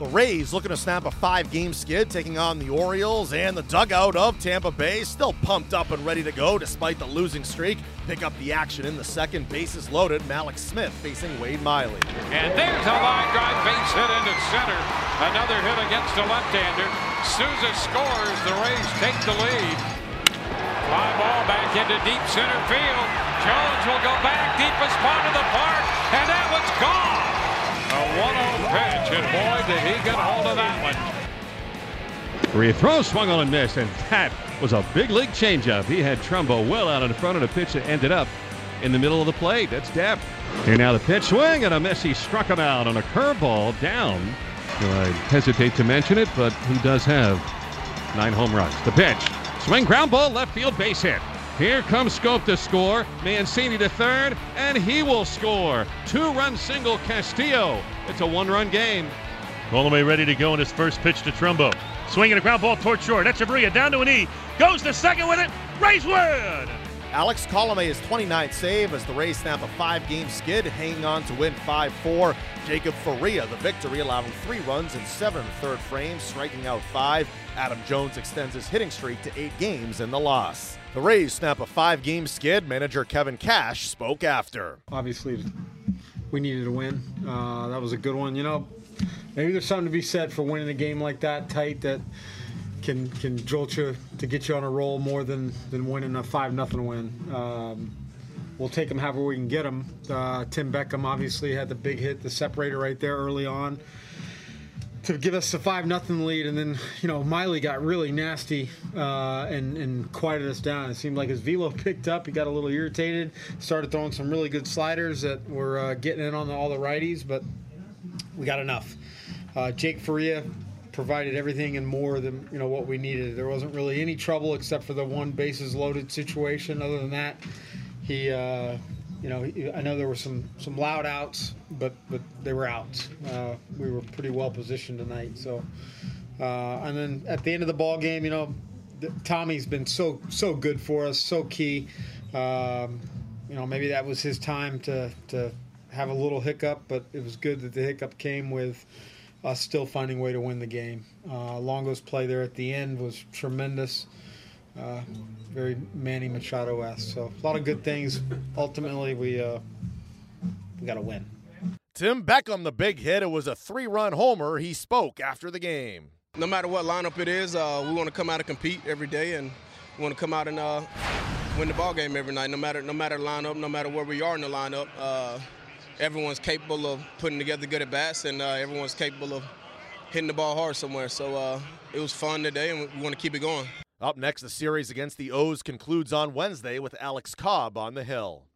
The Rays looking to snap a five game skid, taking on the Orioles, and the dugout of Tampa Bay still pumped up and ready to go despite the losing streak. Pick up the action in the second, bases loaded. Mallex Smith facing Wade Miley. And there's a line drive base hit into center. Another hit against a left hander. Souza scores. The Rays take the lead. Fly ball back into deep center field. Jones will go back deepest part of the park, and that one's gone. A 1-0 pitch, and boy, did he get hold of that one. Throw swung on and missed, and that was a big league changeup. He had Trumbo well out in front of the pitch that ended up in the middle of the plate. That's Depp. Here now the pitch swing and a miss. He struck him out on a curveball down. I hesitate to mention it, but he does have nine home runs. The pitch, swing ground ball, left field base hit. Here comes Schoop to score. Mancini to third, and he will score. Two-run single Castillo. It's a one-run game. Colomé ready to go in his first pitch to Trumbo. Swinging a ground ball toward short. Hechavarria down to an E. Goes to second with it. Win! Alex Colomé is 29th save as the Rays snap a five game skid, hanging on to win 5 4. Jacob Faria, the victory, allowing three runs in seven third frames, striking out five. Adam Jones extends his hitting streak to eight games in the loss. The Rays snap a five game skid. Manager Kevin Cash spoke after. Obviously, we needed a win. Uh, that was a good one. You know, maybe there's something to be said for winning a game like that tight that can can jolt you to get you on a roll more than than winning a five nothing win. Um, we'll take them however we can get them. Uh, Tim Beckham obviously had the big hit, the separator right there early on to give us a five nothing lead, and then you know Miley got really nasty uh, and and quieted us down. It seemed like his velo picked up. He got a little irritated. Started throwing some really good sliders that were uh, getting in on the, all the righties, but we got enough. Uh, Jake Faria provided everything and more than you know what we needed. There wasn't really any trouble except for the one bases loaded situation. Other than that, he. Uh, you know, I know there were some, some loud outs, but but they were outs. Uh, we were pretty well positioned tonight. So, uh, and then at the end of the ball game, you know, Tommy's been so so good for us, so key. Um, you know, maybe that was his time to to have a little hiccup, but it was good that the hiccup came with us still finding a way to win the game. Uh, Longo's play there at the end was tremendous. Uh, very Manny Machado esque. So a lot of good things. Ultimately, we uh, we got to win. Tim Beckham, the big hit. It was a three-run homer. He spoke after the game. No matter what lineup it is, uh, we want to come out and compete every day, and we want to come out and uh, win the ball game every night. No matter no matter lineup, no matter where we are in the lineup, uh, everyone's capable of putting together good at bats, and uh, everyone's capable of hitting the ball hard somewhere. So uh, it was fun today, and we want to keep it going. Up next, the series against the O's concludes on Wednesday with Alex Cobb on the hill.